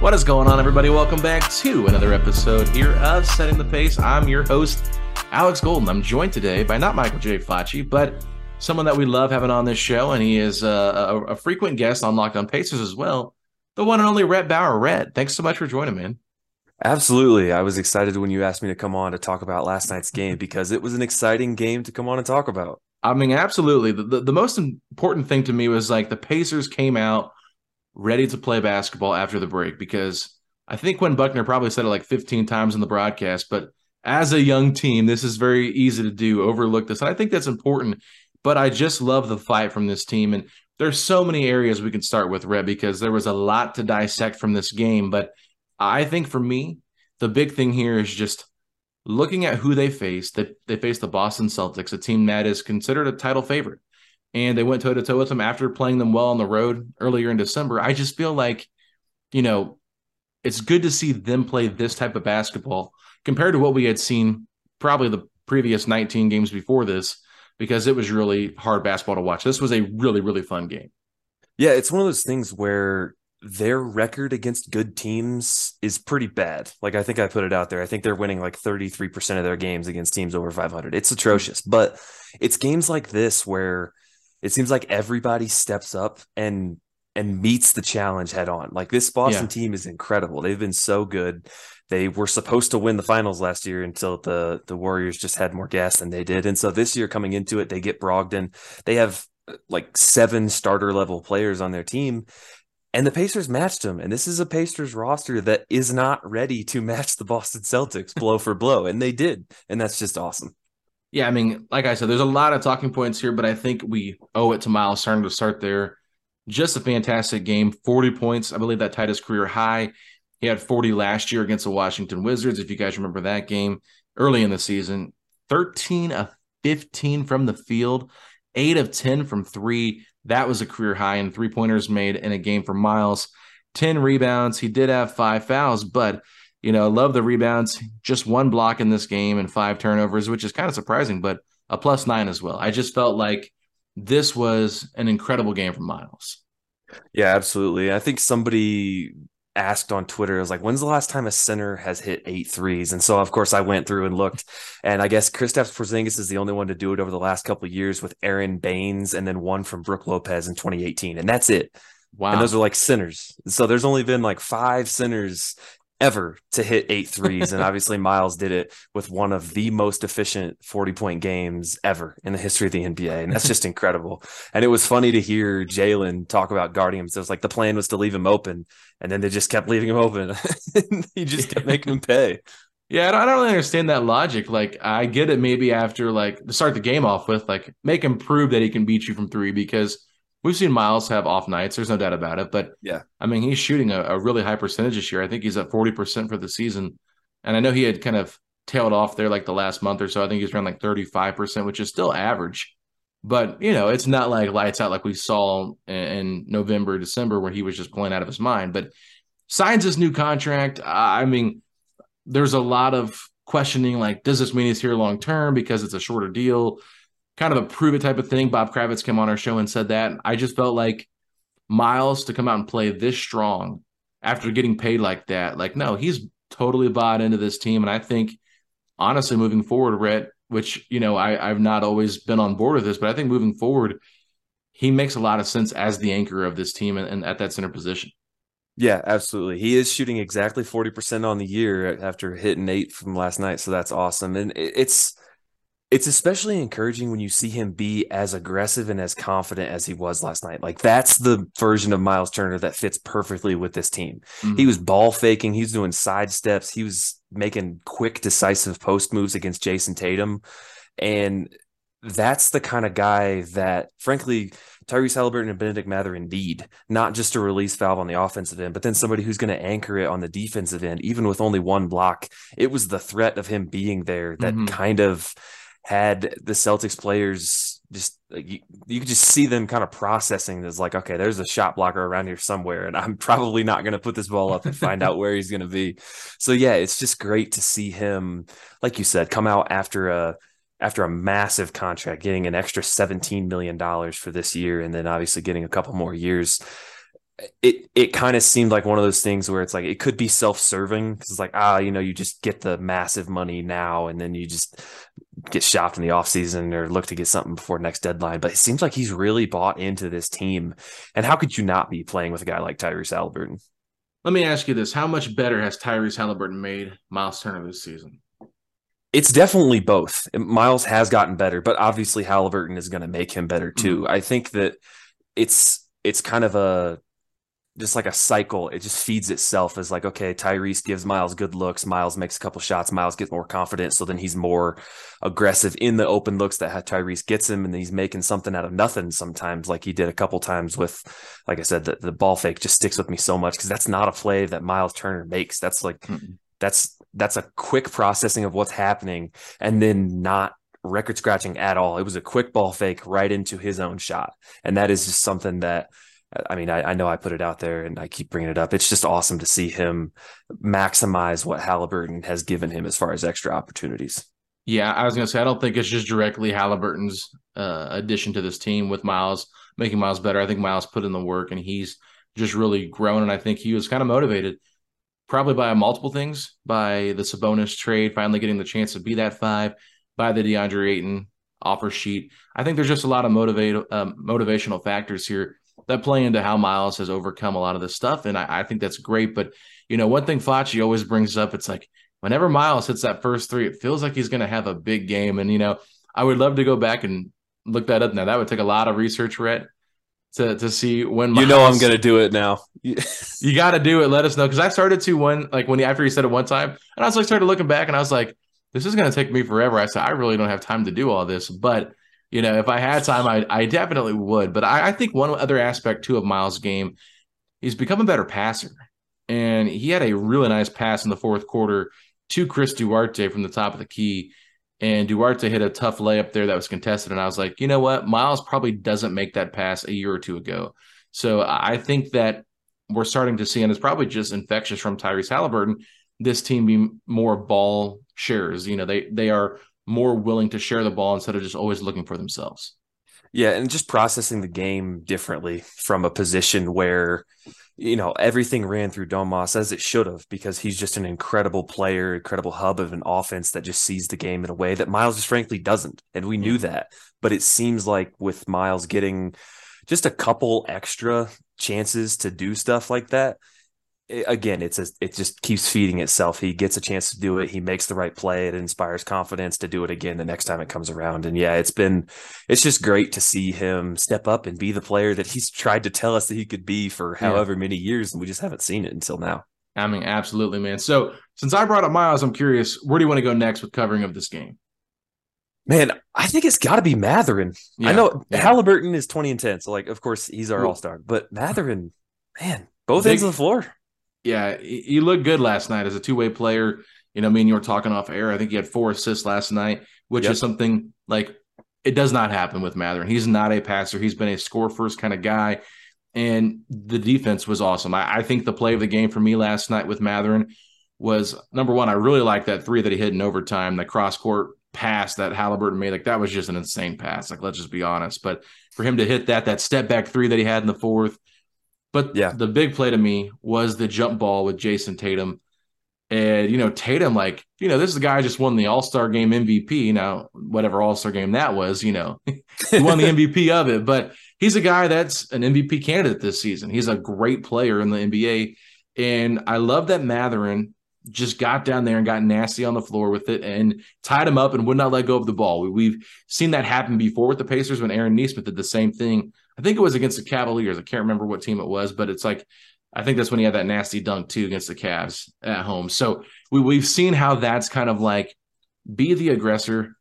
What is going on, everybody? Welcome back to another episode here of Setting the Pace. I'm your host, Alex Golden. I'm joined today by not Michael J. Facci, but someone that we love having on this show, and he is uh, a, a frequent guest on Locked On Pacers as well. The one and only Rhett Bauer. Rhett, thanks so much for joining, man. Absolutely. I was excited when you asked me to come on to talk about last night's game because it was an exciting game to come on and talk about. I mean, absolutely. The, the, the most important thing to me was like the Pacers came out ready to play basketball after the break because I think Quinn Buckner probably said it like 15 times in the broadcast, but as a young team, this is very easy to do, overlook this. And I think that's important. But I just love the fight from this team. And there's so many areas we can start with, Rhett, because there was a lot to dissect from this game. But I think for me, the big thing here is just looking at who they faced. That they, they faced the Boston Celtics, a team that is considered a title favorite and they went toe to toe with them after playing them well on the road earlier in December. I just feel like, you know, it's good to see them play this type of basketball compared to what we had seen probably the previous 19 games before this, because it was really hard basketball to watch. This was a really, really fun game. Yeah, it's one of those things where their record against good teams is pretty bad. Like I think I put it out there. I think they're winning like 33% of their games against teams over 500. It's atrocious. But it's games like this where it seems like everybody steps up and and meets the challenge head on. Like this Boston yeah. team is incredible. They've been so good. They were supposed to win the finals last year until the the Warriors just had more gas than they did. And so this year coming into it, they get Brogdon. They have uh, like seven starter level players on their team. And the Pacers matched them. And this is a Pacers roster that is not ready to match the Boston Celtics blow for blow. And they did. And that's just awesome. Yeah, I mean, like I said, there's a lot of talking points here, but I think we owe it to Myles Turner to start there. Just a fantastic game, 40 points. I believe that tied his career high. He had 40 last year against the Washington Wizards, if you guys remember that game early in the season. 13 of 15 from the field, 8 of 10 from three. That was a career high, and three pointers made in a game for Myles. 10 rebounds. He did have five fouls, but you know, I love the rebounds, just one block in this game and five turnovers, which is kind of surprising, but a plus nine as well. I just felt like this was an incredible game from Myles. Yeah, absolutely. I think somebody asked on Twitter, I was like, when's the last time a center has hit eight threes? And so, of course, I went through and looked, and I guess Kristaps Porzingis is the only one to do it over the last couple of years with Aron Baynes and then one from Brook Lopez in 2018. And that's it. Wow. And those are like centers. So there's only been like five centers ever to hit eight threes. and obviously, Myles did it with one of the most efficient 40 point games ever in the history of the NBA. And that's just incredible. And it was funny to hear Jalen talk about guarding him. So it was like the plan was to leave him open, and then they just kept leaving him open. he just kept making him pay. Yeah, I don't, I don't really understand that logic. Like, I get it maybe after, like, to start the game off with, like, make him prove that he can beat you from three because we've seen Myles have off nights. There's no doubt about it. But yeah, I mean, he's shooting a, a really high percentage this year. I think he's at 40% for the season. And I know he had kind of tailed off there like the last month or so. I think he's around like 35%, which is still average. But, you know, it's not like lights out like we saw in, in November, December, where he was just playing out of his mind. But signs his new contract. I mean, there's a lot of questioning like, does this mean he's here long term because it's a shorter deal? Kind of a prove it type of thing. Bob Kravitz came on our show and said that. I just felt like Myles to come out and play this strong after getting paid like that. Like, no, he's totally bought into this team. And I think, honestly, moving forward, Rhett, which, you know, I, I've not always been on board with this, but I think moving forward, he makes a lot of sense as the anchor of this team and, and at that center position. Yeah, absolutely. He is shooting exactly 40% on the year after hitting eight from last night. So that's awesome. And it's it's especially encouraging when you see him be as aggressive and as confident as he was last night. Like that's the version of Myles Turner that fits perfectly with this team. Mm-hmm. He was ball faking, he was doing side steps, he was making quick, decisive post moves against Jayson Tatum. And that's the kind of guy that, frankly, Tyrese Haliburton and Bennedict Mather need, not just a release valve on the offensive end, but then somebody who's going to anchor it on the defensive end, even with only one block. It was the threat of him being there that mm-hmm. kind of had the Celtics players just like you, you could just see them kind of processing this like okay there's a shot blocker around here somewhere and i'm probably not going to put this ball up and find out where he's going to be so yeah it's just great to see him like you said come out after a after a massive contract, getting an extra $17 million for this year, and then obviously getting a couple more years. It it kind of seemed like one of those things where it's like it could be self-serving because it's like ah you know you just get the massive money now and then you just get shopped in the offseason or look to get something before next deadline but it seems like he's really bought into this team and how could you not be playing with a guy like Tyrese Haliburton let me ask you this how much better has Tyrese Haliburton made Myles Turner this season it's definitely both. Myles has gotten better, but obviously Haliburton is going to make him better too. Mm-hmm. I think that it's it's kind of a just like a cycle. It just feeds itself as like, okay, Tyrese gives Myles good looks. Myles makes a couple shots. Myles gets more confident. So then he's more aggressive in the open looks that Tyrese gets him. And he's making something out of nothing sometimes, like he did a couple times with, like I said, the, the ball fake just sticks with me so much because that's not a play that Myles Turner makes. That's like, mm-hmm. that's that's a quick processing of what's happening and then not record scratching at all. It was a quick ball fake right into his own shot. And that is just something that I mean, I, I, know I put it out there and I keep bringing it up. It's just awesome to see him maximize what Haliburton has given him as far as extra opportunities. Yeah, I was going to say, I don't think it's just directly Haliburton's uh, addition to this team with Myles, making Myles better. I think Myles put in the work and he's just really grown. And I think he was kind of motivated probably by multiple things by the Sabonis trade, finally getting the chance to be that five, by the DeAndre Ayton offer sheet. I think there's just a lot of motivate, um, motivational factors here that play into how Myles has overcome a lot of this stuff. And I, I think that's great. But, you know, one thing Facci always brings up, it's like whenever Myles hits that first three, it feels like he's going to have a big game. And, you know, I would love to go back and look that up now. That would take a lot of research, Rhett to to see when Myles, you know I'm gonna do it now. you got to do it. Let us know because I started to one like when he after he said it one time, and I was like started looking back, and I was like, this is gonna take me forever. I said I really don't have time to do all this, but you know if I had time, I I definitely would. But I, I think one other aspect too of Myles' game, he's become a better passer, and he had a really nice pass in the fourth quarter to Chris Duarte from the top of the key and Duarte hit a tough layup there that was contested. And I was like, you know what? Myles probably doesn't make that pass a year or two ago. So I think that we're starting to see, and it's probably just infectious from Tyrese Haliburton, this team be more ball sharers. You know, they they are more willing to share the ball instead of just always looking for themselves. Yeah, and just processing the game differently from a position where you know, everything ran through Domas as it should have because he's just an incredible player, incredible hub of an offense that just sees the game in a way that Myles just frankly doesn't. And we knew that. But it seems like with Myles getting just a couple extra chances to do stuff like that, again, it's a, it just keeps feeding itself. He gets a chance to do it. He makes the right play. It inspires confidence to do it again the next time it comes around. And yeah, it's been it's just great to see him step up and be the player that he's tried to tell us that he could be for however yeah. many years, and we just haven't seen it until now. I mean, absolutely, man. So since I brought up Myles, I'm curious, where do you want to go next with covering of this game? Man, I think it's got to be Mathurin. Yeah, I know yeah. Haliburton is 20 and 10, so like, of course, he's our all star. But Mathurin, man, both Big, ends of the floor. Yeah, he looked good last night as a two way player. You know, me and you were talking off air. I think he had four assists last night, which yep. is something like it does not happen with Mathurin. He's not a passer. He's been a score first kind of guy. And the defense was awesome. I, I, think the play of the game for me last night with Mathurin was number one. I really like that three that he hit in overtime, the cross court pass that Haliburton made. Like that was just an insane pass. Like let's just be honest. But for him to hit that, that step back three that he had in the fourth, but yeah, the big play to me was the jump ball with Jayson Tatum. And, you know, Tatum, like, you know, this is the guy just won the All Star game MVP. Now, whatever All Star game that was, you know, he won the MVP of it. But he's a guy that's an MVP candidate this season. He's a great player in the NBA. And I love that Mathurin just got down there and got nasty on the floor with it and tied him up and would not let go of the ball. We, have seen that happen before with the Pacers when Aaron Nesmith did the same thing I think it was against the Cavaliers. I can't remember what team it was, but it's like I think that's when he had that nasty dunk too against the Cavs at home. So we we've seen how that's kind of like be the aggressor.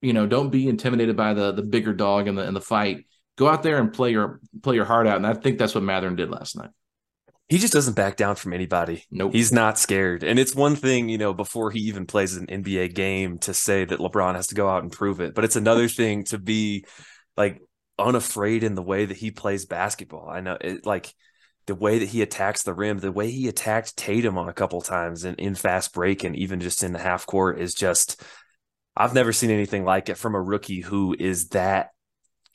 You know, don't be intimidated by the the bigger dog in the in the fight. Go out there and play your play your heart out. And I think that's what Mathurin did last night. He just doesn't back down from anybody. Nope. He's not scared. And it's one thing, you know, before he even plays an NBA game to say that LeBron has to go out and prove it. But it's another thing to be like unafraid in the way that he plays basketball. I know it like the way that he attacks the rim, the way he attacked Tatum on a couple times in, in fast break and even just in the half court is just I've never seen anything like it from a rookie who is that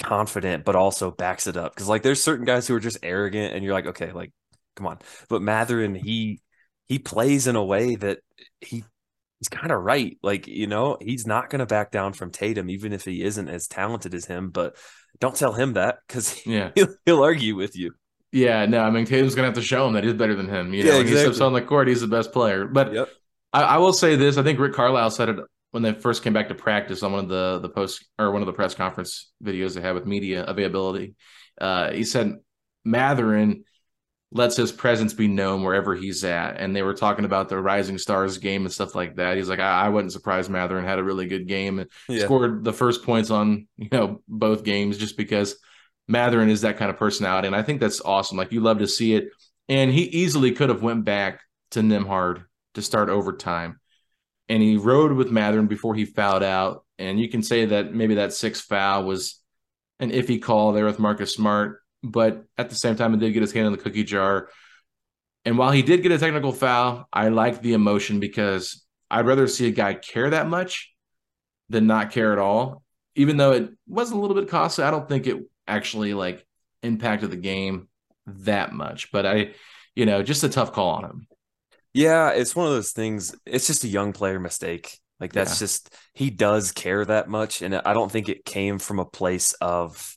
confident but also backs it up. Cause like there's certain guys who are just arrogant and you're like, okay, like come on. But Mathurin, he he plays in a way that he he's kind of right. Like, you know, he's not going to back down from Tatum, even if he isn't as talented as him. But don't tell him that because yeah. he'll, he'll, argue with you. Yeah, no, I mean Tatum's gonna have to show him that he's better than him. You know, yeah, exactly. he steps on the court, he's the best player. But yep. I, I, will say this: I think Rick Carlisle said it when they first came back to practice on one of the the post or one of the press conference videos they had with media availability. Uh, he said Mathurin lets his presence be known wherever he's at. And they were talking about the Rising Stars game and stuff like that. He's like, I, I wasn't surprised Mathurin had a really good game and yeah. scored the first points on, you know, both games just because Mathurin is that kind of personality. And I think that's awesome. Like you love to see it. And he easily could have went back to Nembhard to start overtime. And he rode with Mathurin before he fouled out. And you can say that maybe that sixth foul was an iffy call there with Marcus Smart but at the same time, it did get his hand in the cookie jar. And while he did get a technical foul, I like the emotion because I'd rather see a guy care that much than not care at all. Even though it was a little bit costly, I don't think it actually like impacted the game that much. But I, you know, just a tough call on him. Yeah, it's one of those things. It's just a young player mistake. Like that's yeah. just he does care that much, and I don't think it came from a place of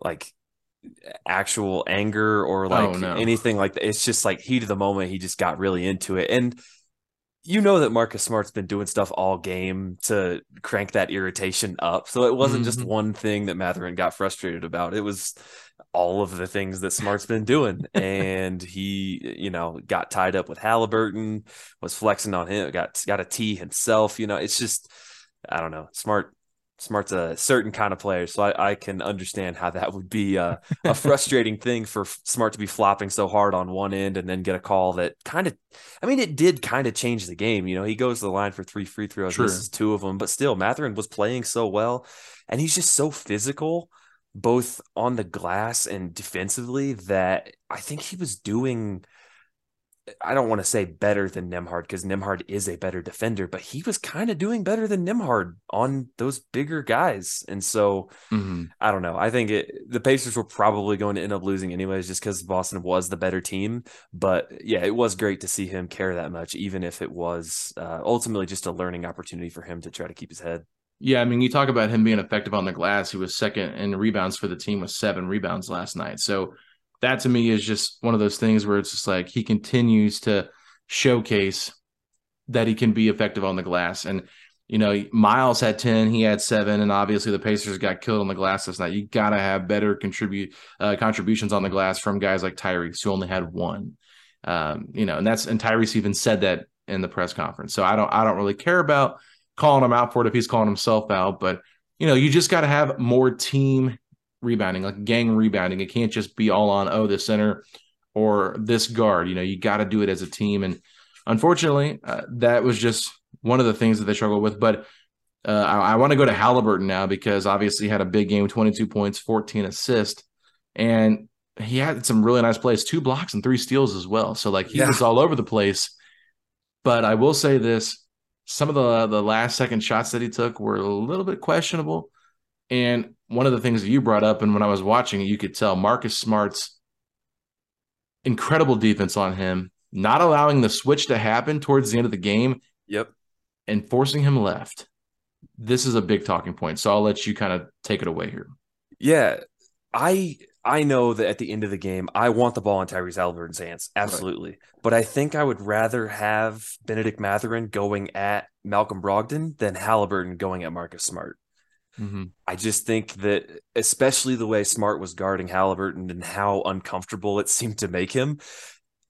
like actual anger or like oh, no. anything like that. It's just like heat of the moment. He just got really into it. And you know that Marcus Smart's been doing stuff all game to crank that irritation up. So it wasn't mm-hmm. just one thing that Mathurin got frustrated about. It was all of the things that Smart's been doing. and he, you know, got tied up with Haliburton, was flexing on him, got got a T himself. You know, it's just I don't know. Smart Smart's a certain kind of player, so I, I can understand how that would be a, a frustrating thing for Smart to be flopping so hard on one end and then get a call that kind of, I mean, it did kind of change the game. You know, he goes to the line for three free throws, sure. misses two of them, but still, Mathurin was playing so well, and he's just so physical, both on the glass and defensively, that I think he was doing I don't want to say better than Nembhard because Nembhard is a better defender, but he was kind of doing better than Nembhard on those bigger guys. And so mm-hmm. I don't know. I think it, the Pacers were probably going to end up losing anyways, just because Boston was the better team. But yeah, it was great to see him care that much, even if it was uh, ultimately just a learning opportunity for him to try to keep his head. Yeah, I mean, you talk about him being effective on the glass. He was second in rebounds for the team with seven rebounds last night. So that to me is just one of those things where it's just like he continues to showcase that he can be effective on the glass. And you know, Myles had 10, he had seven, and obviously the Pacers got killed on the glass last night. You got to have better contribute uh, contributions on the glass from guys like Tyrese, who only had one. Um, you know, and that's and Tyrese even said that in the press conference. So I don't I don't really care about calling him out for it if he's calling himself out, but you know, you just got to have more team rebounding, like gang rebounding. It can't just be all on oh the center or this guard. You know, you got to do it as a team. And unfortunately, uh, that was just one of the things that they struggled with. But uh, I, I want to go to Haliburton now because obviously he had a big game, 22 points, 14 assists, and he had some really nice plays, two blocks and three steals as well. So like he yeah. was all over the place. But I will say this: some of the the last second shots that he took were a little bit questionable. And one of the things that you brought up, and when I was watching it, you could tell Marcus Smart's incredible defense on him, not allowing the switch to happen towards the end of the game. Yep and forcing him left. This is a big talking point. So I'll let you kind of take it away here. Yeah. I I know that at the end of the game, I want the ball in Tyrese Haliburton's hands. Absolutely. Right. But I think I would rather have Bennedict Mathurin going at Malcolm Brogdon than Haliburton going at Marcus Smart. Mm-hmm. I just think that, especially the way Smart was guarding Haliburton and how uncomfortable it seemed to make him,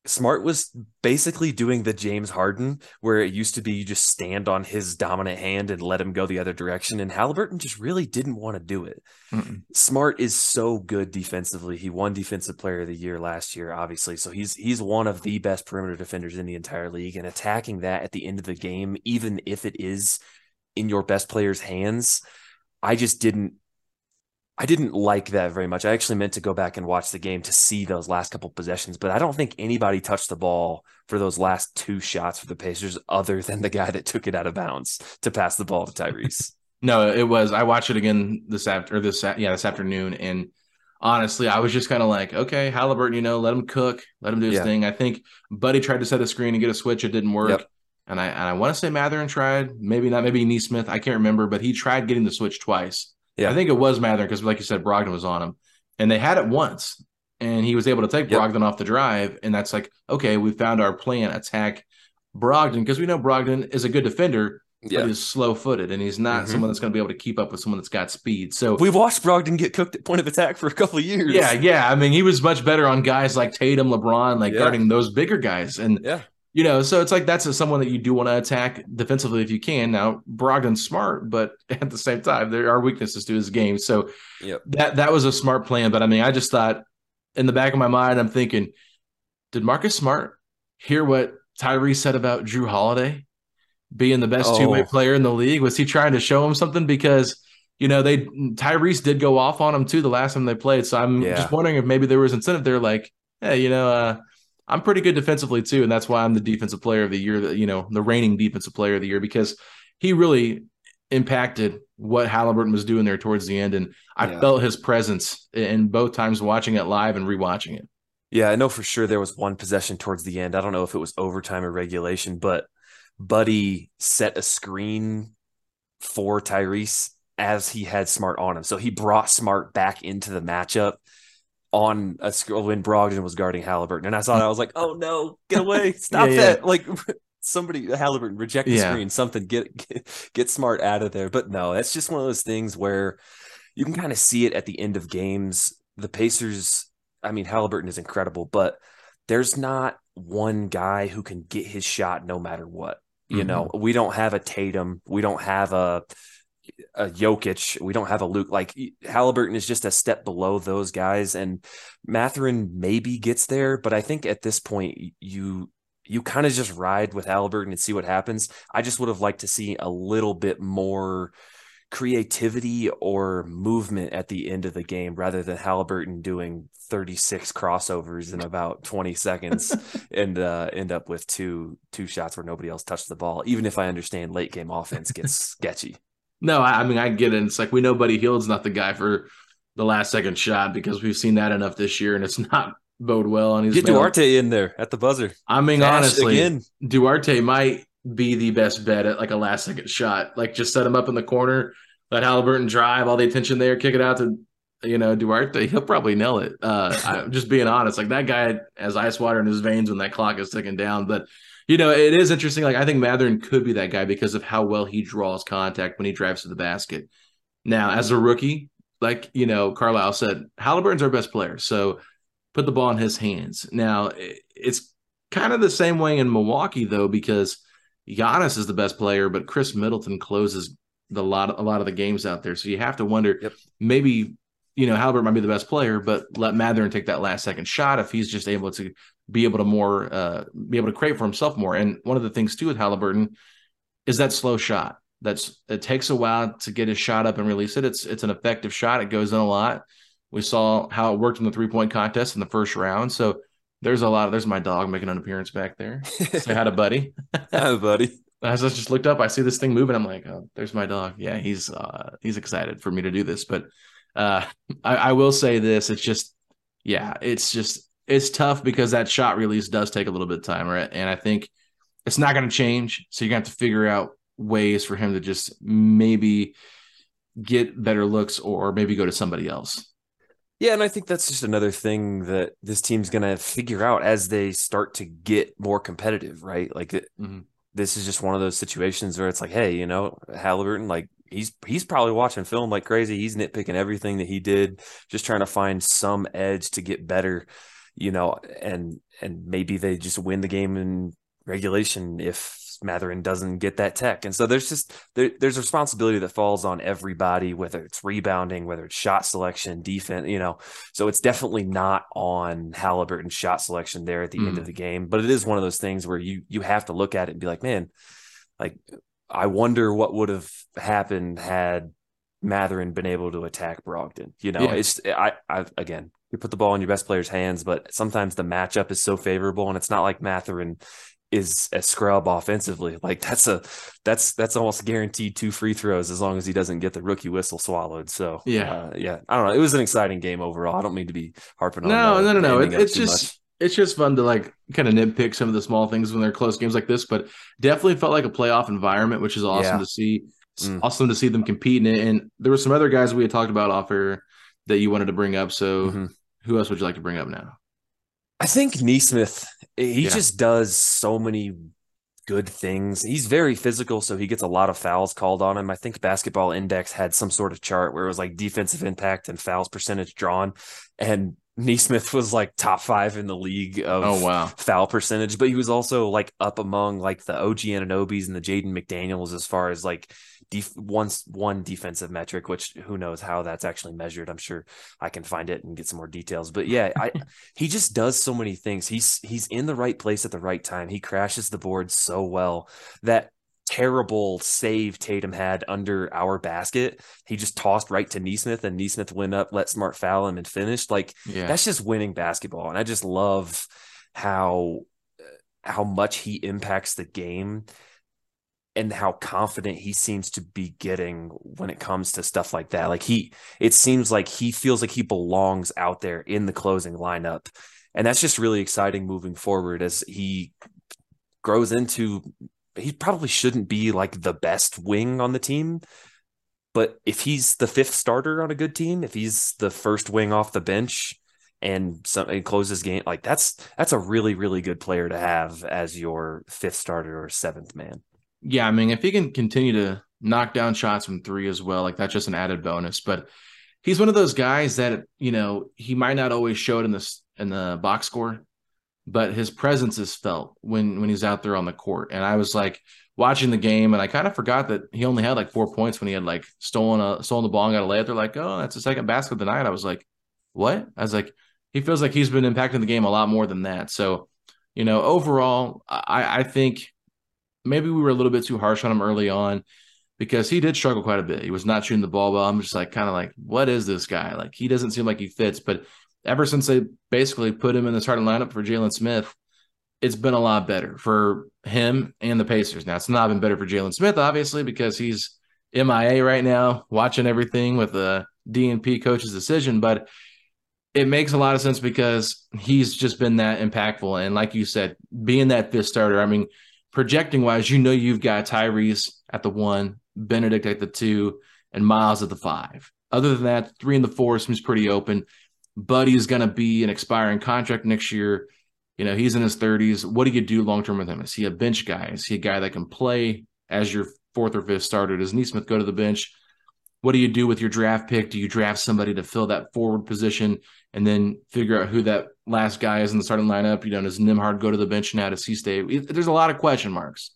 Smart was basically doing the James Harden, where it used to be you just stand on his dominant hand and let him go the other direction. And Haliburton just really didn't want to do it. Mm-mm. Smart is so good defensively. He won Defensive Player of the Year last year, obviously. So he's he's one of the best perimeter defenders in the entire league. And attacking that at the end of the game, even if it is in your best player's hands, I just didn't I didn't like that very much. I actually meant to go back and watch the game to see those last couple possessions, but I don't think anybody touched the ball for those last two shots for the Pacers other than the guy that took it out of bounds to pass the ball to Tyrese. no, it was. I watched it again this after this yeah this afternoon, and honestly, I was just kind of like, okay, Haliburton, you know, let him cook, let him do his yeah. thing. I think Buddy tried to set a screen and get a switch, it didn't work. Yep. And I and I want to say Mathurin tried, maybe not, maybe Nesmith, I can't remember, but he tried getting the switch twice yeah. I think it was Mathurin because, like you said, Brogdon was on him, and they had it once, and he was able to take yep. Brogdon off the drive, and that's like, okay, we found our plan. Attack Brogdon because we know Brogdon is a good defender, yeah. but he's slow footed, and he's not mm-hmm. someone that's going to be able to keep up with someone that's got speed. So we've watched Brogdon get cooked at point of attack for a couple of years. Yeah, yeah. I mean, he was much better on guys like Tatum, LeBron, like yeah. guarding those bigger guys, and yeah you know, so it's like that's a, someone that you do want to attack defensively if you can. Now Brogdon's smart, but at the same time, there are weaknesses to his game. So yep. that that was a smart plan. But I mean, I just thought in the back of my mind, I'm thinking, did Marcus Smart hear what Tyree said about Jrue Holiday being the best oh. two way player in the league? Was he trying to show him something? Because you know, they Tyrese did go off on him too the last time they played. So I'm yeah. just wondering if maybe there was incentive there, like, hey, you know, uh, I'm pretty good defensively too, and that's why I'm the defensive player of the year. That You know, the reigning defensive player of the year because he really impacted what Haliburton was doing there towards the end, and I yeah. felt his presence in both times watching it live and rewatching it. Yeah, I know for sure there was one possession towards the end. I don't know if it was overtime or regulation, but Buddy set a screen for Tyrese as he had Smart on him. So he brought Smart back into the matchup on a when Brogdon was guarding Haliburton, and I saw that I was like, "Oh no, get away! Stop yeah, that!" Like somebody Haliburton reject the yeah. screen, something get, get get smart out of there. But no, that's just one of those things where you can kind of see it at the end of games. The Pacers, I mean, Haliburton is incredible, but there's not one guy who can get his shot no matter what. You mm-hmm. know, we don't have a Tatum, we don't have a a Jokic. We don't have a Luke. Like Haliburton is just a step below those guys, and Mathurin maybe gets there, but I think at this point you you kind of just ride with Haliburton and see what happens. I just would have liked to see a little bit more creativity or movement at the end of the game rather than Haliburton doing 36 crossovers in about 20 seconds and uh, end up with two two shots where nobody else touched the ball. Even if I understand late game offense gets sketchy. No, I, I mean I get it. It's like we know Buddy Hield's not the guy for the last second shot because we've seen that enough this year, and it's not bode well. And he's get Duarte in there at the buzzer. I mean, honestly, again. Duarte might be the best bet at like a last second shot. Like just set him up in the corner, let Haliburton drive all the attention there, kick it out to you know, Duarte, he'll probably nail it. Uh, I'm just being honest. Like that guy has ice water in his veins when that clock is ticking down. But you know, it is interesting. Like I think Mathurin could be that guy because of how well he draws contact when he drives to the basket. Now, as a rookie, like you know, Carlisle said, Haliburton's our best player, so put the ball in his hands. Now, it's kind of the same way in Milwaukee though, because Giannis is the best player, but Khris Middleton closes the lot a lot of the games out there. So you have to wonder Yep. maybe you know Haliburton might be the best player, but let Mathurin take that last second shot if he's just able to be able to more uh, be able to create for himself more. And one of the things too with Haliburton is that slow shot. That's it takes a while to get his shot up and release it. It's it's an effective shot. It goes in a lot. We saw how it worked in the three point contest in the first round. So there's a lot. Of, There's my dog making an appearance back there. Say hi to Buddy. Hi, buddy. As I just looked up, I see this thing moving. I'm like, oh, there's my dog. Yeah, he's uh, he's excited for me to do this. But uh, I, I will say this: it's just, yeah, it's just it's tough because that shot release does take a little bit of time, right? And I think it's not going to change. So you're going to have to figure out ways for him to just maybe get better looks or maybe go to somebody else. Yeah, and I think that's just another thing that this team's going to figure out as they start to get more competitive, right? Like Mhm. this is just one of those situations where it's like, hey, you know, Haliburton, like he's he's probably watching film like crazy. He's nitpicking everything that he did, just trying to find some edge to get better, you know, and and maybe they just win the game in regulation if Mathurin doesn't get that tech. And so there's just there, there's a responsibility that falls on everybody, whether it's rebounding, whether it's shot selection, defense, you know. So it's definitely not on Haliburton's shot selection there at the end Mhm. of the game. But it is one of those things where you you have to look at it and be like, man, like I wonder what would have happened had Mathurin been able to attack Brogdon. You know, Yeah. it's I I again you put the ball in your best player's hands, but sometimes the matchup is so favorable, and it's not like Mathurin is a scrub offensively. Like that's a that's that's almost guaranteed two free throws as long as he doesn't get the rookie whistle swallowed. So Yeah. uh, yeah. I don't know. It was an exciting game overall. I don't mean to be harping on. No, no, no, no. It, it's just much. it's just fun to like kind of nitpick some of the small things when they're close games like this, but definitely felt like a playoff environment, which is awesome Yeah. to see. It's Mm. awesome to see them compete in it. And there were some other guys we had talked about off air that you wanted to bring up. So Mhm. Who else would you like to bring up now? I think Nesmith, he Yeah. just does so many good things. He's very physical, so he gets a lot of fouls called on him. I think Basketball Index had some sort of chart where it was like defensive impact and fouls percentage drawn, and Nesmith was like top five in the league of Oh wow. foul percentage, but he was also like up among like the OG Anunobys and the Jaden McDaniels as far as like def- one one defensive metric, which who knows how that's actually measured. I'm sure I can find it and get some more details. But yeah, I he just does so many things. He's he's in the right place at the right time. He crashes the board so well that terrible save Tatum had under our basket. He just tossed right to Nesmith and Nesmith went up, let Smart foul him and finished. Like Yeah. that's just winning basketball and i just love how how much he impacts the game and how confident he seems to be getting when it comes to stuff like that like he it seems like he feels like he belongs out there in the closing lineup and that's just really exciting moving forward as he grows into he probably shouldn't be like the best wing on the team but if he's the fifth starter on a good team, if he's the first wing off the bench and some closes game, like that's that's a really really good player to have as your fifth starter or seventh man. Yeah, I mean, if he can continue to knock down shots from three as well, like that's just an added bonus. But he's one of those guys that you know he might not always show it in this in the box score, but his presence is felt when when he's out there on the court. And I was like watching the game, and I kind of forgot that he only had like four points when he had like stolen a stolen the ball and got a layup. They're like, oh, that's the second basket of the night. I was like, what? I was like, he feels like he's been impacting the game a lot more than that. So, you know, overall, I I think maybe we were a little bit too harsh on him early on because he did struggle quite a bit. He was not shooting the ball well. I'm just like kind of like, what is this guy? Like he doesn't seem like he fits. But ever since they basically put him in the starting lineup for Jalen Smith, it's been a lot better for him and the Pacers. Now it's not been better for Jalen Smith, obviously, because he's MIA right now, watching everything with the DNP coach's decision. But it makes a lot of sense because he's just been that impactful. And like you said, being that fifth starter, I mean, projecting wise, you know you've got Tyrese at the one, Bennedict at the two, and Myles at the five. Other than that, three and the four seems pretty open. Buddy's going to be an expiring contract next year. You know, he's in his 30s. What do you do long term with him? Is he a bench guy? Is he a guy that can play as your fourth or fifth starter? Does Nesmith go to the bench? What do you do with your draft pick? Do you draft somebody to fill that forward position and then figure out who that last guy is in the starting lineup? You know, does Nembhard go to the bench now? Does he stay? There's a lot of question marks.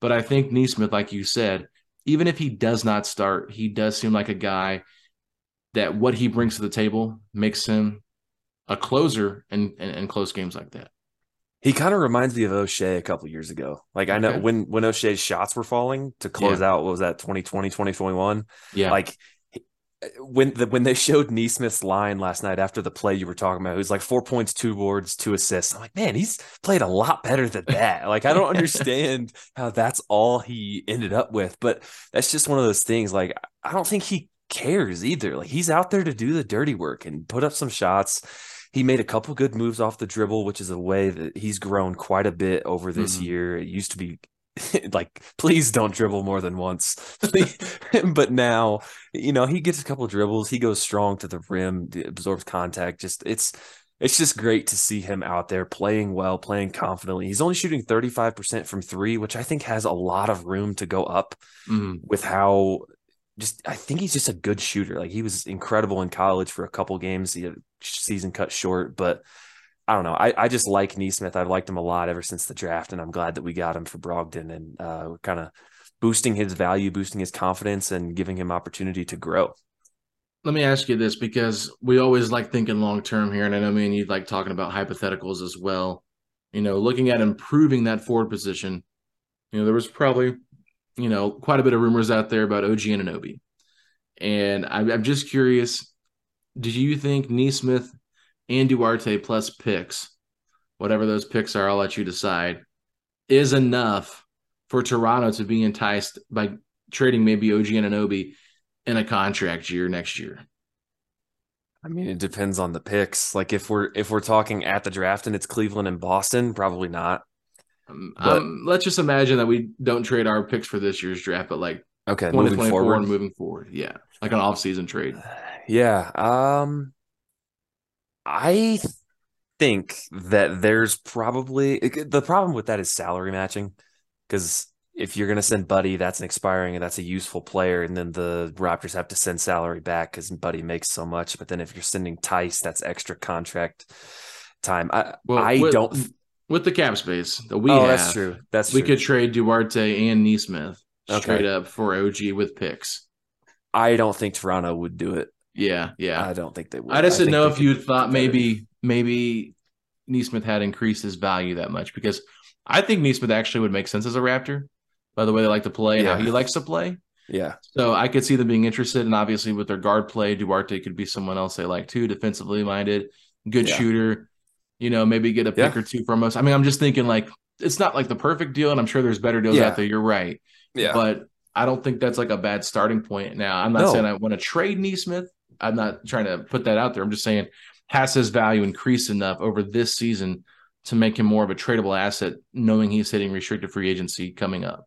But I think Nesmith, like you said, even if he does not start, he does seem like a guy that what he brings to the table makes him a closer in, in, in close games like that. He kind of reminds me of Oshae a couple years ago. Like I know okay. when when Oshae's shots were falling to close yeah. out, what was that 2020, 2021? Yeah. Like when the, when they showed Nesmith's line last night after the play you were talking about, it was like four points, two boards, two assists. I'm like, man, he's played a lot better than that. like, I don't understand how that's all he ended up with, but that's just one of those things. Like, I don't think he cares either. Like, he's out there to do the dirty work and put up some shots he made a couple good moves off the dribble, which is a way that he's grown quite a bit over this mm-hmm. year. It used to be like, please don't dribble more than once. but now, you know, he gets a couple dribbles, he goes strong to the rim, absorbs contact. Just it's it's just great to see him out there playing well, playing confidently. He's only shooting 35% from three, which I think has a lot of room to go up mm-hmm. with how just I think he's just a good shooter. Like he was incredible in college for a couple games. the season cut short, but I don't know. I, I just like Nesmith. I've liked him a lot ever since the draft, and I'm glad that we got him for Brogdon and uh, kind of boosting his value, boosting his confidence, and giving him opportunity to grow. Let me ask you this because we always like thinking long term here, and I know me and you like talking about hypotheticals as well. You know, looking at improving that forward position. You know, there was probably you know, quite a bit of rumors out there about OG Anunoby. And I'm, I'm just curious, do you think Nesmith and Duarte plus picks, whatever those picks are, I'll let you decide, is enough for Toronto to be enticed by trading maybe OG Anunoby in a contract year next year? I mean, it depends on the picks. Like if we're if we're talking at the draft and it's Cleveland and Boston, probably not. Um, but, um, let's just imagine that we don't trade our picks for this year's draft, but like okay, moving forward, and moving forward, yeah, like an off-season trade. Yeah, um, I think that there's probably the problem with that is salary matching because if you're going to send Buddy, that's an expiring and that's a useful player, and then the Raptors have to send salary back because Buddy makes so much. But then if you're sending Tice, that's extra contract time. I well, I don't with the cap space that we oh, have, that's true. That's we true. could trade Duarte and Nesmith straight up for OG with picks. I don't think Toronto would do it. Yeah, yeah. I don't think they would. I just didn't know if you thought maybe maybe Nesmith had increased his value that much because I think Nesmith actually would make sense as a Raptor by the way they like to play and yeah. how he likes to play. Yeah. So I could see them being interested, and obviously with their guard play, Duarte could be someone else they like too, defensively minded, good yeah. shooter you know, maybe get a pick yeah. or two from us. I mean, I'm just thinking like it's not like the perfect deal, and I'm sure there's better deals out there. You're right. Yeah. But I don't think that's like a bad starting point. Now, I'm not no. saying I want to trade Nesmith. I'm not trying to put that out there. I'm just saying has his value increased enough over this season to make him more of a tradable asset, knowing he's hitting restricted free agency coming up.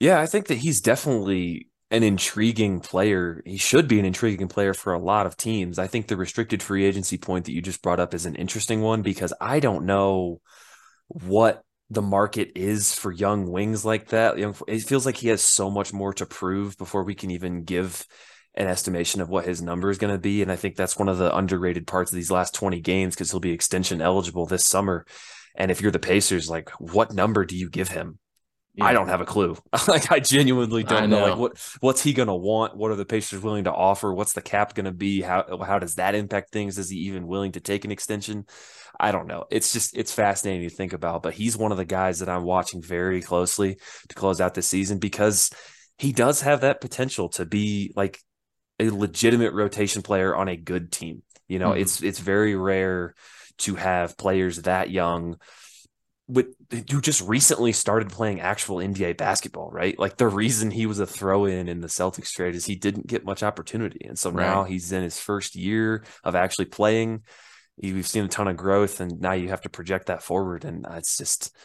Yeah, I think that he's definitely an intriguing player. He should be an intriguing player for a lot of teams. I think the restricted free agency point that you just brought up is an interesting one because I don't know what the market is for young wings like that. It feels like he has so much more to prove before we can even give an estimation of what his number is going to be. And I think that's one of the underrated parts of these last 20 games because he'll be extension eligible this summer. And if you're the Pacers, like what number do you give him? Yeah. I don't have a clue. like I genuinely don't know. know. Like what what's he gonna want? What are the Pacers willing to offer? What's the cap gonna be? How how does that impact things? Is he even willing to take an extension? I don't know. It's just it's fascinating to think about. But he's one of the guys that I'm watching very closely to close out this season because he does have that potential to be like a legitimate rotation player on a good team. You know, mm-hmm. it's it's very rare to have players that young with who just recently started playing actual NBA basketball, right? Like the reason he was a throw in in the Celtics trade is he didn't get much opportunity. And so right. now he's in his first year of actually playing. We've seen a ton of growth, and now you have to project that forward. And it's just,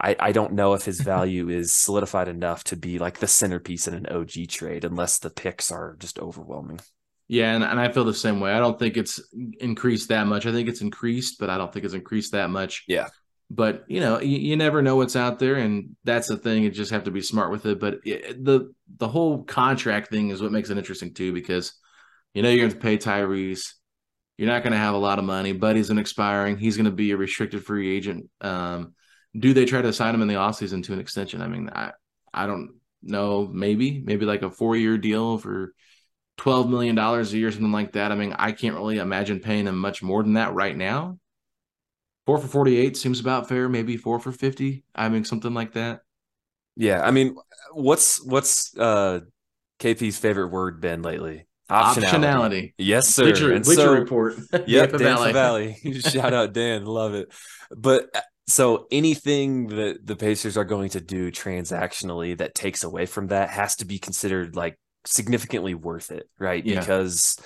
I, I don't know if his value is solidified enough to be like the centerpiece in an OG trade unless the picks are just overwhelming. Yeah, and, and I feel the same way. I don't think it's increased that much. I think it's increased, but I don't think it's increased that much. Yeah. But you know, you, you never know what's out there, and that's the thing. You just have to be smart with it. But it, the the whole contract thing is what makes it interesting too, because you know you're going to pay Tyrese. You're not going to have a lot of money. Buddy's an expiring. He's going to be a restricted free agent. Um, do they try to sign him in the offseason to an extension? I mean, I I don't know. Maybe maybe like a four year deal for twelve million dollars a year, something like that. I mean, I can't really imagine paying him much more than that right now. Four for forty eight seems about fair. Maybe four for fifty. I mean, something like that. Yeah, I mean, what's what's uh KP's favorite word been lately? Optionality. Yes, sir. Bleacher, And Bleacher so- report. Yep, Dan Valley. Valley. Shout out Dan, love it. But so anything that the Pacers are going to do transactionally that takes away from that has to be considered like significantly worth it, right? Yeah. Because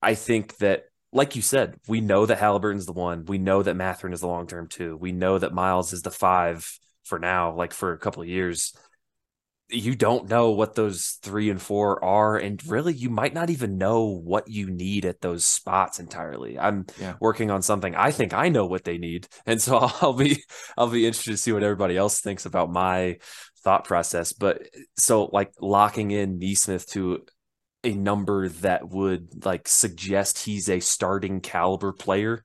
I think that, like you said, we know that Haliburton's the one. We know that Mathurin is the long term two. We know that Myles is the five for now, like for a couple of years. You don't know what those three and four are, and really, you might not even know what you need at those spots entirely. I'm Yeah. working on something. I think I know what they need, and so I'll be I'll be interested to see what everybody else thinks about my thought process. But so, like locking in Nesmith to a number that would like suggest he's a starting caliber player,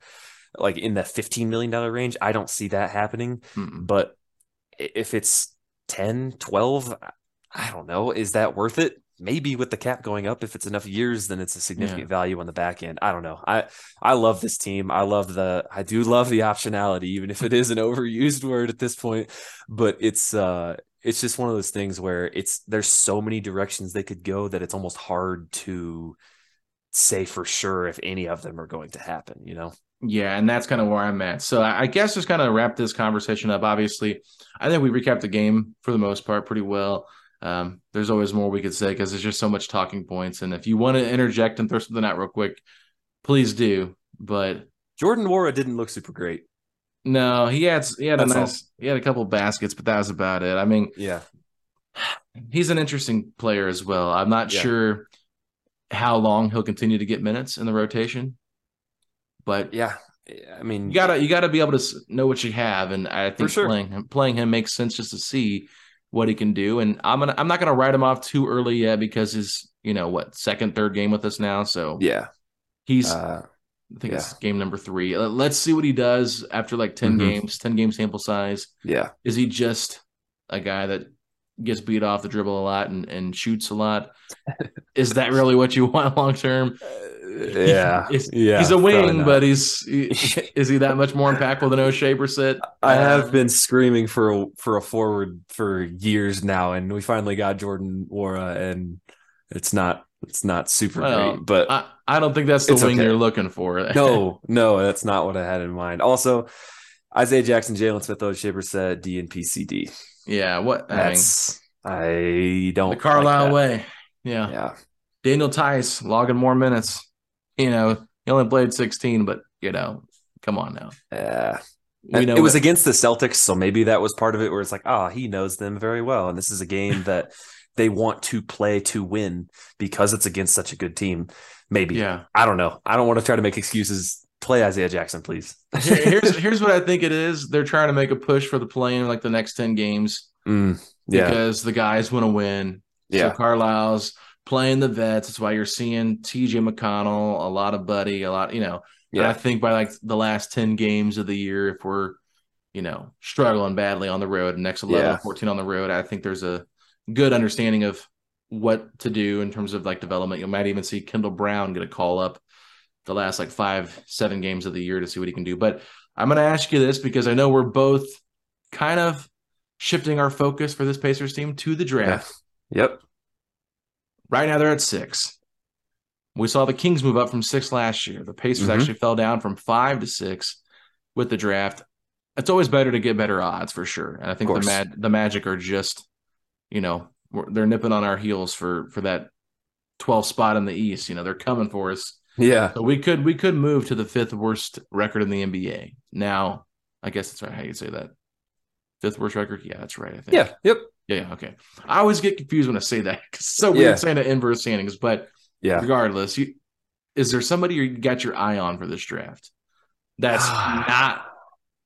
like in the fifteen million dollar range. I don't see that happening Mm-mm. but if it's 10 12 i don't know is that worth it? Maybe with the cap going up if it's enough years then it's a significant value on the back end. I don't know. I i love this team. I love the i do love the optionality even if it is an overused word at this point. But it's uh it's just one of those things where it's there's so many directions they could go that it's almost hard to say for sure if any of them are going to happen you know Yeah, and that's kind of where I'm at. So I guess just kind of wrap this conversation up. Obviously, I think we recapped the game for the most part pretty well. Um, there's always more we could say because there's just so much talking points. And if you want to interject and throw something out real quick, please do. But Jordan Nwora didn't look super great no, he had he had a That's all. nice he had a couple baskets, but that was about it. I mean, yeah he's an interesting player as well. I'm not Yeah. sure how long he'll continue to get minutes in the rotation, but yeah i mean you gotta you gotta be able to know what you have, and I think sure. playing him playing him makes sense just to see what he can do. And I'm gonna I'm not gonna write him off too early yet because he's you know what second third game with us now, so yeah he's uh, I think it's game number three. Let- Let's see what he does after like 10 Mhm. games, ten game sample size. yeah Is he just a guy that gets beat off the dribble a lot and, and shoots a lot? Is that really what you want long term? Yeah Is- yeah he's a wing, but he's he- is he that much more impactful than Oshae Brissett? I Uh, have been screaming for a for a forward for years now, and we finally got Jordan Nwora, and it's not it's not super Well, great, but I, I don't think that's the wing okay. you're looking for. no, no, that's not what I had in mind. Also, Isaiah Jackson, Jalen Smith, Oshae Brissett, D and PCD. yeah, what I mean, I don't the Carlisle like way. Yeah. Yeah, Daniel Theis logging more minutes. You know, he only played 16, but you know, come on now. yeah. We know it was that- against the Celtics, so maybe that was part of it where it's like, ah, he knows them very well. And this is a game that they want to play to win because it's against such a good team. Maybe. yeah. I don't know. I don't want to try to make excuses. Play Isaiah Jackson, please. Here's here's what I think it is. They're trying to make a push for the play in like the next 10 games Mm, yeah. because the guys want to win. Yeah. So Carlisle's playing the vets. That's why you're seeing TJ McConnell, a lot of Buddy, a lot, you know. And I think by like the last 10 games of the year, if we're, you know, struggling badly on the road, next 11 Yeah. 14 on the road, I think there's a good understanding of what to do in terms of like development. You might even see Kendall Brown get a call up the last like five, seven games of the year to see what he can do. But I'm going to ask you this because I know we're both kind of shifting our focus for this Pacers team to the draft. Yep. Right now they're at six. We saw the Kings move up from six last year. The Pacers Mhm. actually fell down from five to six with the draft. It's always better to get better odds for sure. And I think the. Mag- the Magic are just, you know, we're- they're nipping on our heels for for that 12 spot in the East. You know, they're coming for us. Yeah. So we could we could move to the fifth worst record in the NBA. Now, I guess that's right. How you say that? Fifth worst record? Yeah, that's right. I think. Yeah. Yep. Yeah, yeah, okay. I always get confused when I say that 'cause it's so weird Yeah. saying the inverse standings, but Yeah. regardless, you, is there somebody you got your eye on for this draft? That's not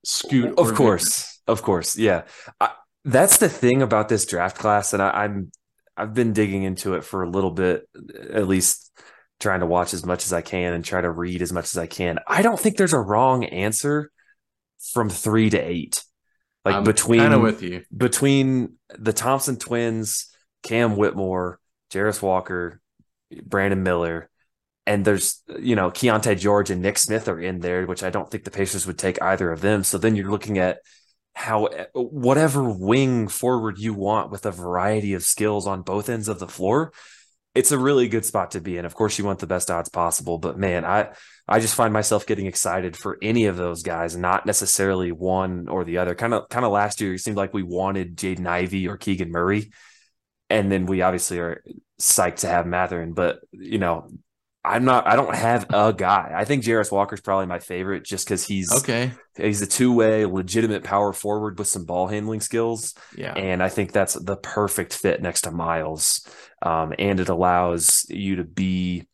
Scoot. Of course, of course, yeah. I, that's the thing about this draft class, and I, I'm I've been digging into it for a little bit, at least trying to watch as much as I can and try to read as much as I can. I don't think there's a wrong answer from three to eight. Like I'm between kind of with you. between the Thompson twins, Cam Whitmore, Jarace Walker, Brandon Miller, and there's you know Keyonte George and Nick Smith are in there, which I don't think the Pacers would take either of them. So then you're looking at how whatever wing forward you want with a variety of skills on both ends of the floor. It's a really good spot to be in. Of course, you want the best odds possible, but man, I I just find myself getting excited for any of those guys, not necessarily one or the other. Kind of kind of last year, it seemed like we wanted Jaden Ivey or Keegan Murray, and then we obviously are psyched to have Mathurin. But you know, I'm not. I don't have a guy. I think Jarace Walker's probably my favorite, just because he's Okay. he's a two way legitimate power forward with some ball handling skills. Yeah. And I think that's the perfect fit next to Myles. Um, and it allows you to be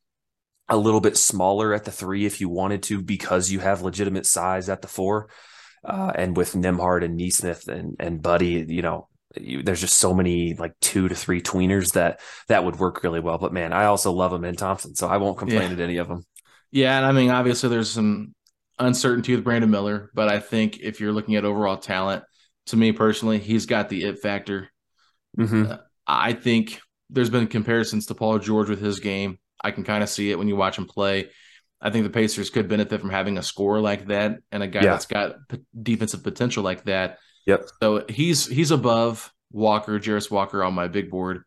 a little bit smaller at the three if you wanted to, because you have legitimate size at the four. Uh, and with Nembhard and Nesmith and, and Buddy, you know, you, there's just so many like two to three tweeners that that would work really well. But man, I also love Amen Thompson, so I won't complain Yeah. at any of them. Yeah, and I mean, obviously, there's some uncertainty with Brandon Miller, but I think if you're looking at overall talent, to me personally, he's got the it factor. Mm-hmm. I think there's been comparisons to Paul George with his game. I can kind of see it when you watch him play. I think the Pacers could benefit from having a scorer like that and a guy Yeah. that's got p- defensive potential like that. Yep. So he's he's above Walker, Jarace Walker on my big board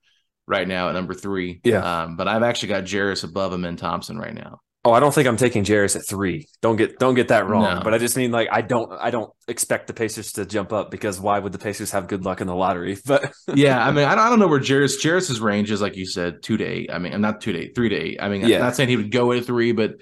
right now at number three. Yeah. Um, but I've actually got Jarace above Amen Thompson right now. Oh, I don't think I'm taking Jarace at three. Don't get don't get that wrong. No. But I just mean like I don't I don't expect the Pacers to jump up because why would the Pacers have good luck in the lottery? But yeah, I mean, I don't, I don't know where Jarace Jarace's range is, like you said, two to eight. I mean, I'm not two to eight, three to eight. I mean, Yeah. I'm not saying he would go at three, but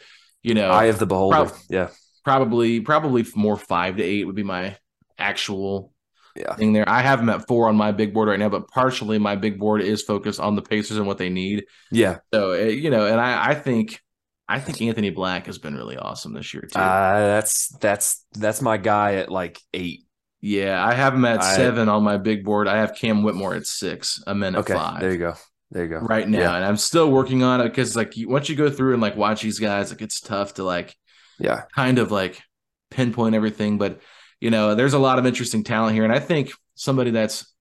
you know, eye of the beholder. prob- yeah. probably probably more five to eight would be my actual Yeah. thing there. I have him at four on my big board right now, but partially my big board is focused on the Pacers and what they need. Yeah. So uh, you know, and I, I think I think Anthony Black has been really awesome this year too. Uh, that's that's that's my guy at like eight. yeah, I have him at I- seven on my big board. I have Cam Whitmore at six. I'm in at Okay. five. There you go. There you go. right now, Yeah. and I'm still working on it because like once you go through and like watch these guys, like it's tough to like Yeah. kind of like pinpoint everything. But you know, there's a lot of interesting talent here, and I think somebody that's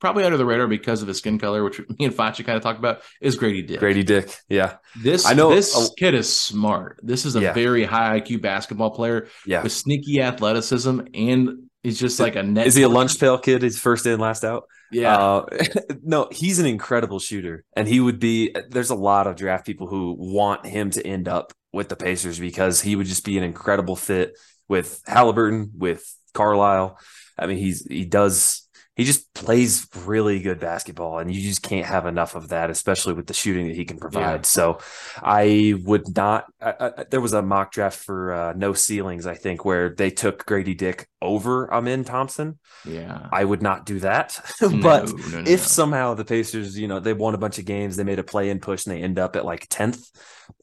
probably under the radar because of his skin color, which me and Facci kind of talked about, is Grady Dick. Grady Dick. Yeah. this I know this kid is smart. This is a Yeah. very high IQ basketball player Yeah. with sneaky athleticism, and he's just like a net. Is he a lunch pail kid? He's first in, last out. Yeah. Uh, no, he's an incredible shooter, and he would be. There's a lot of draft people who want him to end up with the Pacers because he would just be an incredible fit with Haliburton, with Carlisle. I mean, he's he does. He just plays really good basketball, and you just can't have enough of that, especially with the shooting that he can provide. Yeah. So, I would not. I, I, there was a mock draft for uh, no ceilings, I think, where they took Grady Dick over Amen Thompson. yeah. I would not do that. But no, no, if no. somehow the Pacers, you know, they won a bunch of games, they made a play in push and they end up at like 10th,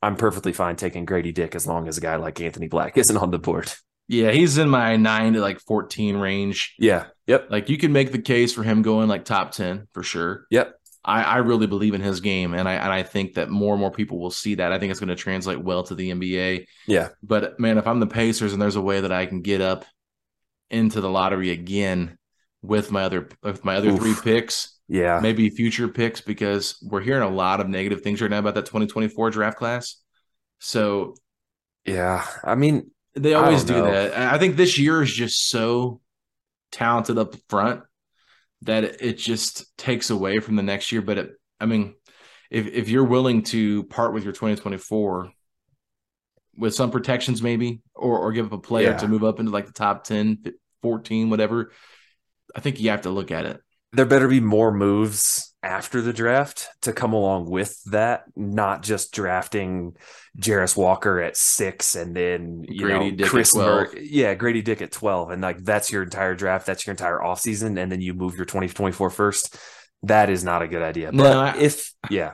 I'm perfectly fine taking Grady Dick as long as a guy like Anthony Black isn't on the board. Yeah, he's in my nine to like fourteen range. Yeah. Yep. Like you can make the case for him going like top ten for sure. Yep. I, I really believe in his game, and I and I think that more and more people will see that. I think it's going to translate well to the NBA. Yeah. But man, if I'm the Pacers and there's a way that I can get up into the lottery again with my other with my other Oof. three picks, Yeah. maybe future picks, because we're hearing a lot of negative things right now about that 2024 draft class. So Yeah. I mean, they always do know. that. I think this year is just so talented up front that it, just takes away from the next year. But it, I mean, if if you're willing to part with your 2024 with some protections, maybe, or or give up a player Yeah. to move up into like the top 10, 14, whatever, I think you have to look at it. There better be more moves after the draft to come along with that, not just drafting Jarace Walker at six and then you Grady know Dick at Chris 12. Mur- yeah, Grady Dick at 12. And like that's your entire draft, that's your entire offseason, and then you move your 2024 first. That is not a good idea. No, But I- if yeah,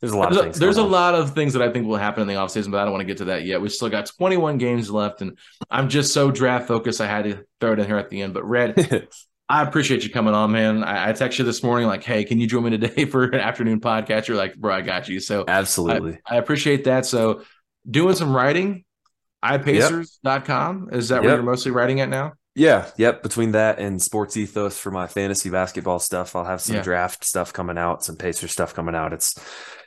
There's a lot there's of a, things. there's a on. lot of things that I think will happen in the offseason, but I don't want to get to that yet. We still got 21 games left, and I'm just so draft focused. I had to throw it in here at the end. But Rhett, I appreciate you coming on, man. I, I texted you this morning, like, hey, can you join me today for an afternoon podcast? You're like, bro, I got you. So Absolutely. I, I appreciate that. So doing some writing, ipacers.com. Is that where you're mostly writing at now? Yeah, yep. Between that and Sports Ethos for my fantasy basketball stuff, I'll have some Yeah. draft stuff coming out, some Pacer stuff coming out. It's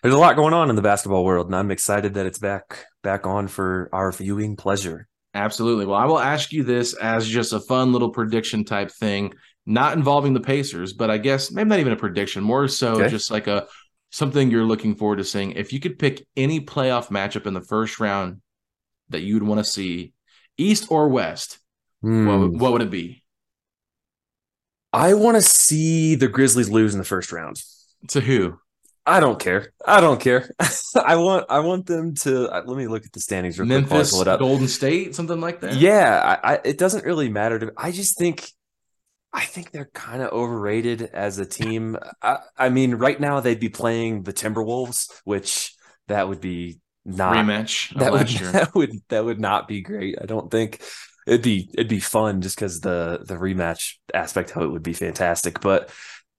there's a lot going on in the basketball world, and I'm excited that it's back back on for our viewing pleasure. Absolutely. Well, I will ask you this as just a fun little prediction type thing, not involving the Pacers, but I guess maybe not even a prediction, more so Okay. just like a something you're looking forward to seeing. If you could pick any playoff matchup in the first round that you'd want to see, East or West, what, Hmm. would- what would it be? I want to see the Grizzlies lose in the first round. To who? I don't care. I don't care. I want I want them to uh, let me look at the standings real quick Memphis, pull it up. Golden State, something like that? Yeah, I, I, it doesn't really matter to me. I just think, I think they're kind of overrated as a team. I, I mean, right now they'd be playing the Timberwolves, which that would be not Rematch that would year. that would that would not be great. I don't think it'd be it'd be fun just because the the rematch aspect of it would be fantastic. But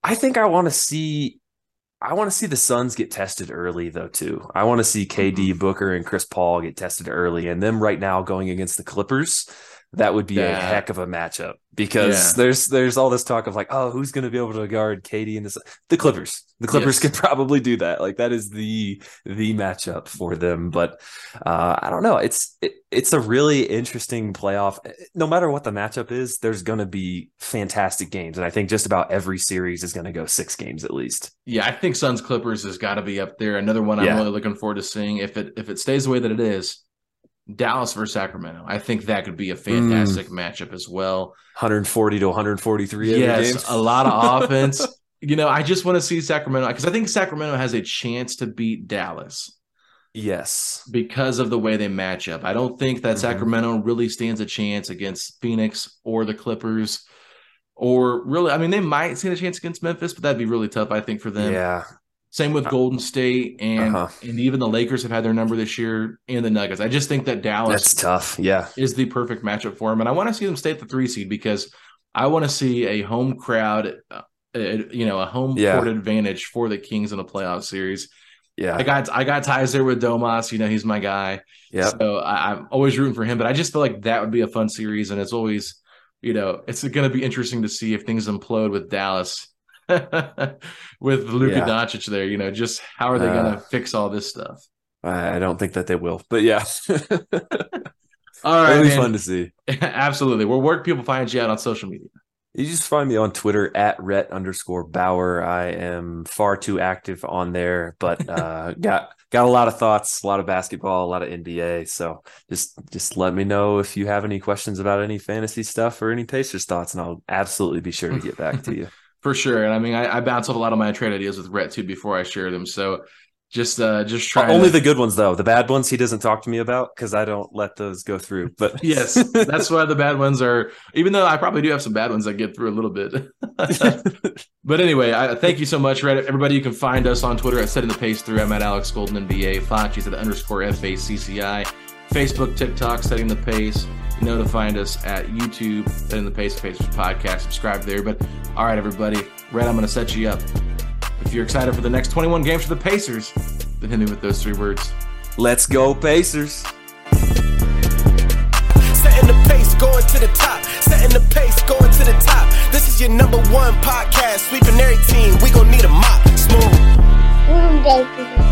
I think I want to see. I want to see the Suns get tested early, though, too. I want to see KD, Mm-hmm. Booker, and Chris Paul get tested early. And them right now going against the Clippers, that would be a heck of a matchup because Yeah. there's there's all this talk of like, oh, who's going to be able to guard KD and this? The Clippers. The Clippers Yes. could probably do that. Like that is the the matchup for them. But uh, I don't know. It's it, it's a really interesting playoff. No matter what the matchup is, there's going to be fantastic games, and I think just about every series is going to go six games at least. Yeah, I think Suns Clippers has got to be up there. Another one I'm Yeah. really looking forward to seeing if it if it stays the way that it is. Dallas versus Sacramento. I think that could be a fantastic matchup as well. 140 to 143 every Yes, a lot of offense. You know, I just want to see Sacramento because I think Sacramento has a chance to beat Dallas Yes. because of the way they match up. I don't think that Mhm. Sacramento really stands a chance against Phoenix or the Clippers. Or really, I mean, they might stand a chance against Memphis, but that'd be really tough, I think, for them. Yeah. Same with Golden State and Uh-huh. and even the Lakers have had their number this year and the Nuggets. I just think that Dallas That's tough. Yeah. is the perfect matchup for them, and I want to see them stay at the three seed because I want to see a home crowd, uh, uh, you know, a home Yeah. court advantage for the Kings in a playoff series. Yeah. I got I got ties there with Domas. You know, he's my guy. Yeah. So I, I'm always rooting for him, but I just feel like that would be a fun series, and it's always, you know, it's going to be interesting to see if things implode with Dallas, with Luka Yeah. Doncic there. You know, just how are they Uh, going to fix all this stuff? I don't think that they will, but yeah. All right, It'll be man. fun to see. Absolutely. Well, where people find you out on social media? You just find me on Twitter at Rhett underscore Bauer. I am far too active on there, but uh, got got a lot of thoughts, a lot of basketball, a lot of NBA. So just just let me know if you have any questions about any fantasy stuff or any Pacers thoughts, and I'll absolutely be sure to get back to you. For sure. And I mean, I, I bounce off a lot of my trade ideas with Rhett too before I share them. So just uh just try Only to- the good ones though. The bad ones he doesn't talk to me about because I don't let those go through. But Yes, that's why the bad ones are. Even though I probably do have some bad ones, I get through a little bit. but anyway, I thank you so much, Reddit. Everybody, you can find us on Twitter at Setting the Pace Through. I'm at Alex Golden NBA. Foxy's at underscore FACCI. Facebook, TikTok, Setting the Pace. You know to find us at YouTube, Setting the Pace Pacers Podcast. Subscribe there. But all right, everybody, Rhett, I'm going to set you up. If you're excited for the next 21 games for the Pacers, then hit me with those three words. let's go Pacers. Setting the pace, going to the top. Setting the pace, going to the top. This is your number one podcast. Sweeping every team. We gon' need a mop. Smooth. Mm,